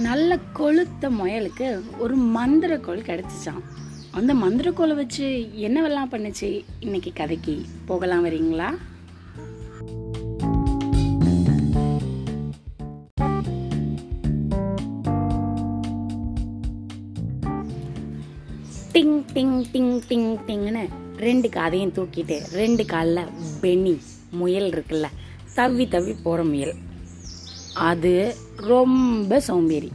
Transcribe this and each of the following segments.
நல்ல கொளுத்த முயலுக்கு ஒரு மந்திரக்கோள் கிடச்சிச்சான் அந்த மந்திரக்கோலை வச்சு என்னவெல்லாம் பண்ணுச்சு? இன்னைக்கு கதைக்கு போகலாம் வரீங்களா? டிங் டிங் டிங் டிங் டிங்னு ரெண்டு காதையும் தூக்கிட்டு ரெண்டு காலில் பெனி முயல் இருக்குல்ல தவ்வி தவ்வி போகிற முயல். அது ரொம்ப சோம்பேறி.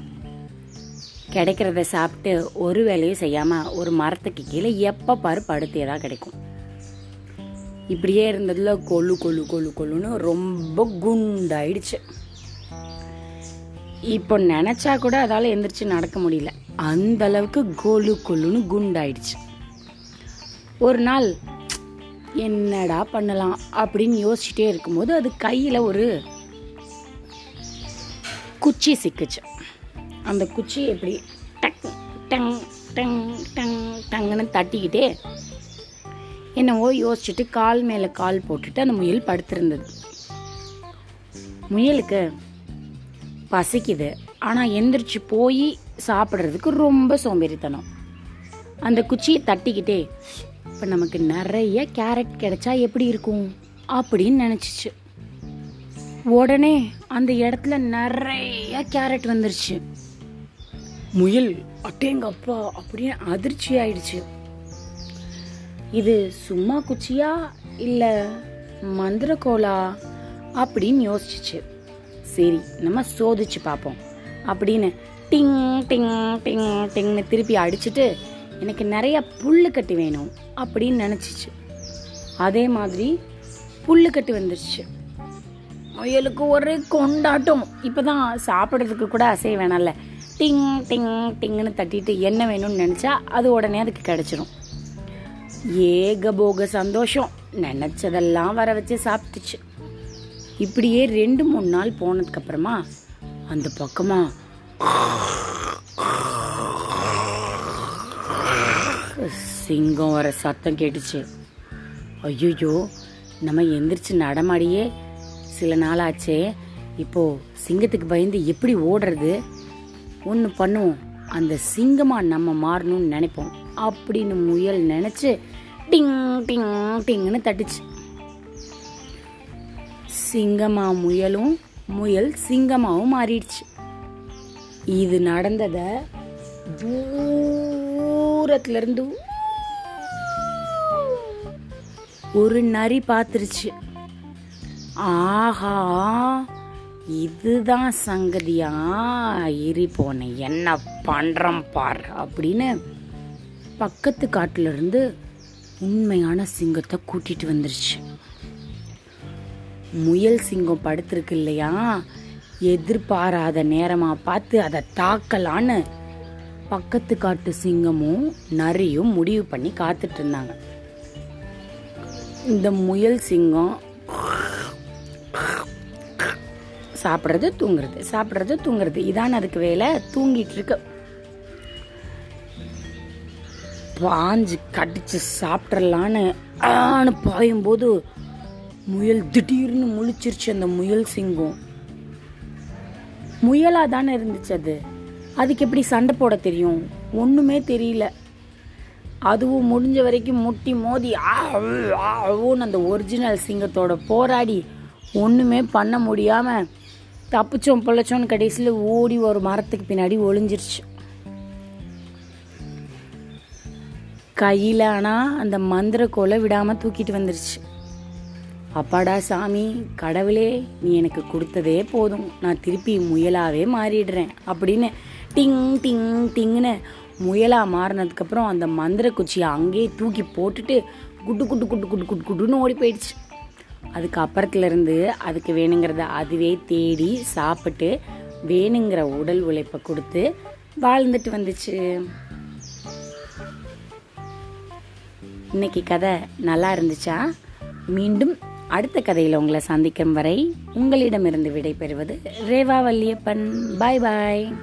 கிடைக்கிறத சாப்பிட்டு ஒரு வேலையும் செய்யாமல் ஒரு மரத்துக்கு கீழே எப்போ பாரு படுத்தே தான் கிடைக்கும். இப்படியே இருந்ததில் கொழு கொழு கொழு கொழுன்னு ரொம்ப குண்டாயிடுச்சு. இப்போ நினச்சா கூட அதால் எந்திரிச்சு நடக்க முடியல. அந்த அளவுக்கு கொலு கொலுன்னு குண்டாயிடுச்சு. ஒரு நாள் என்னடா பண்ணலாம் அப்படின்னு யோசிச்சுட்டே இருக்கும்போது அது கையில் ஒரு குச்சி சிக்குச்சு. அந்த குச்சி எப்படி டக் டங் டங் டங் டங்குன்னு தட்டிக்கிட்டே என்னவோ யோசிச்சுட்டு கால் மேலே கால் போட்டுட்டு அந்த முயல் படுத்திருந்தது. முயலுக்கு பசிக்குது. ஆனால் எந்திரிச்சு போய் சாப்பிட்றதுக்கு ரொம்ப சோம்பேறித்தனம். அந்த குச்சியை தட்டிக்கிட்டே இப்போ நமக்கு நிறைய கேரட் கிடைச்சா எப்படி இருக்கும்? அப்படின்னு நினச்சிச்சு. உடனே அந்த இடத்துல நிறைய கேரட் வந்துருச்சு. முயல் அட்டேங்கப்பா அப்படியே அதிர்ச்சி ஆயிடுச்சு. இது சும்மா குச்சியா இல்லை மந்திரக்கோலா அப்படின்னு யோசிச்சுச்சு. சரி நம்ம சோதிச்சு பார்ப்போம் அப்படின்னு டிங் டிங் டிங் டிங்னு திருப்பி அடிச்சுட்டு எனக்கு நிறைய புல்லு கட்டு வேணும் அப்படின்னு நினச்சிச்சு. அதே மாதிரி புல்லு கட்டு வந்துருச்சு. முயலுக்கு ஒரே கொண்டாட்டம். இப்போதான் சாப்பிட்றதுக்கு கூட அசைய வேணாம்ல. டிங் டிங் டிங்னு தட்டிட்டு என்ன வேணும்னு நினச்சா அது உடனே அதுக்கு கிடச்சிரும். ஏகபோக சந்தோஷம். நினச்சதெல்லாம் வர வச்சு சாப்பிட்டுச்சு. இப்படியே ரெண்டு மூணு நாள் போனதுக்கப்புறமா அந்த பக்கமா சிங்கம் வர சத்தம் கேட்டுச்சு. ஐயோ நம்ம எந்திரிச்சு நடமாடியே. சில நாள் ஆச்சே சிங்கத்துக்கு பயந்து எப்படி ஓடுறது? ஒன்று பண்ணுவோம். அந்த சிங்கமாக நம்ம மாறணும்னு நினைப்போம். அப்படின்னு முயல் நினச்சி டிங் டிங் டிங்னு தட்டுச்சு. சிங்கமா முயலும் முயல் சிங்கமாவும் மாறிடுச்சு. இது நடந்தத தூரத்துலேருந்து ஒரு நரி பார்த்துருச்சு ஆஹா! இதுதான் சங்கதியா? இரி போனேன் என்ன பண்றோம் பார் அப்படின்னு பக்கத்து காட்டுல இருந்து உண்மையான சிங்கத்தை கூட்டிட்டு வந்துருச்சு. முயல் சிங்கம் படுத்திருக்கு இல்லையா? எதிர்பாராத நேரமா பார்த்து அதை தாக்கலான்னு பக்கத்து காட்டு சிங்கமும் நரியும் முடிவு பண்ணி காத்துட்டு இருந்தாங்க. இந்த முயல் சிங்கம் சாப்பிட்றது தூங்குறது. சாப்பிட்றது தூங்குறது. இதான் அதுக்கு வேலை. தூங்கிட்டு இருக்கு பாஞ்சு கடிச்சு சாப்பிட்றலான்னு ஆன்னு பாயும்போது முயல் திடீர்னு முழிச்சிருச்சு அந்த முயல் சிங்கம். முயலாக தானே இருந்துச்சு அது. அதுக்கு எப்படி சண்டை போட தெரியும்? ஒன்றுமே தெரியல. அதுவும் முடிஞ்ச வரைக்கும் முட்டி மோதி ஆவுன்னு அந்த ஒரிஜினல் சிங்கத்தோட போராடி ஒன்றுமே பண்ண முடியாமல் தப்பிச்சோம் பிழைச்சோன்னு கடைசியில் ஓடி ஒரு மரத்துக்கு பின்னாடி ஒளிஞ்சிருச்சு. கையில அந்த அந்த மந்திரக்கோலை விடாமல் தூக்கிட்டு வந்துருச்சு. அப்பாடா சாமி கடவுளே நீ எனக்கு கொடுத்ததே போதும். நான் திருப்பி முயலாவே மாறிடுறேன் அப்படின்னு டிங் டிங் டிங்னு முயலா மாறினதுக்கப்புறம் அந்த மந்திர குச்சியை அங்கேயே தூக்கி போட்டுட்டு குட்டு குட்டு குட்டு குட்டு குட்டு குட்டுன்னு ஓடி போயிடுச்சு. அதுக்கு அப்புறத்துலேருந்து அதுக்கு வேணுங்கிறத அதுவே தேடி சாப்பிட்டு வேணுங்கிற உடல் உழைப்பை கொடுத்து வாழ்ந்துட்டு வந்துச்சு. இன்னைக்கு கதை நல்லா இருந்துச்சா? மீண்டும் அடுத்த கதையில் உங்களை சந்திக்கும் வரை உங்களிடமிருந்து விடைபெறுவது ரேவா வல்லியப்பன் பாய் பாய்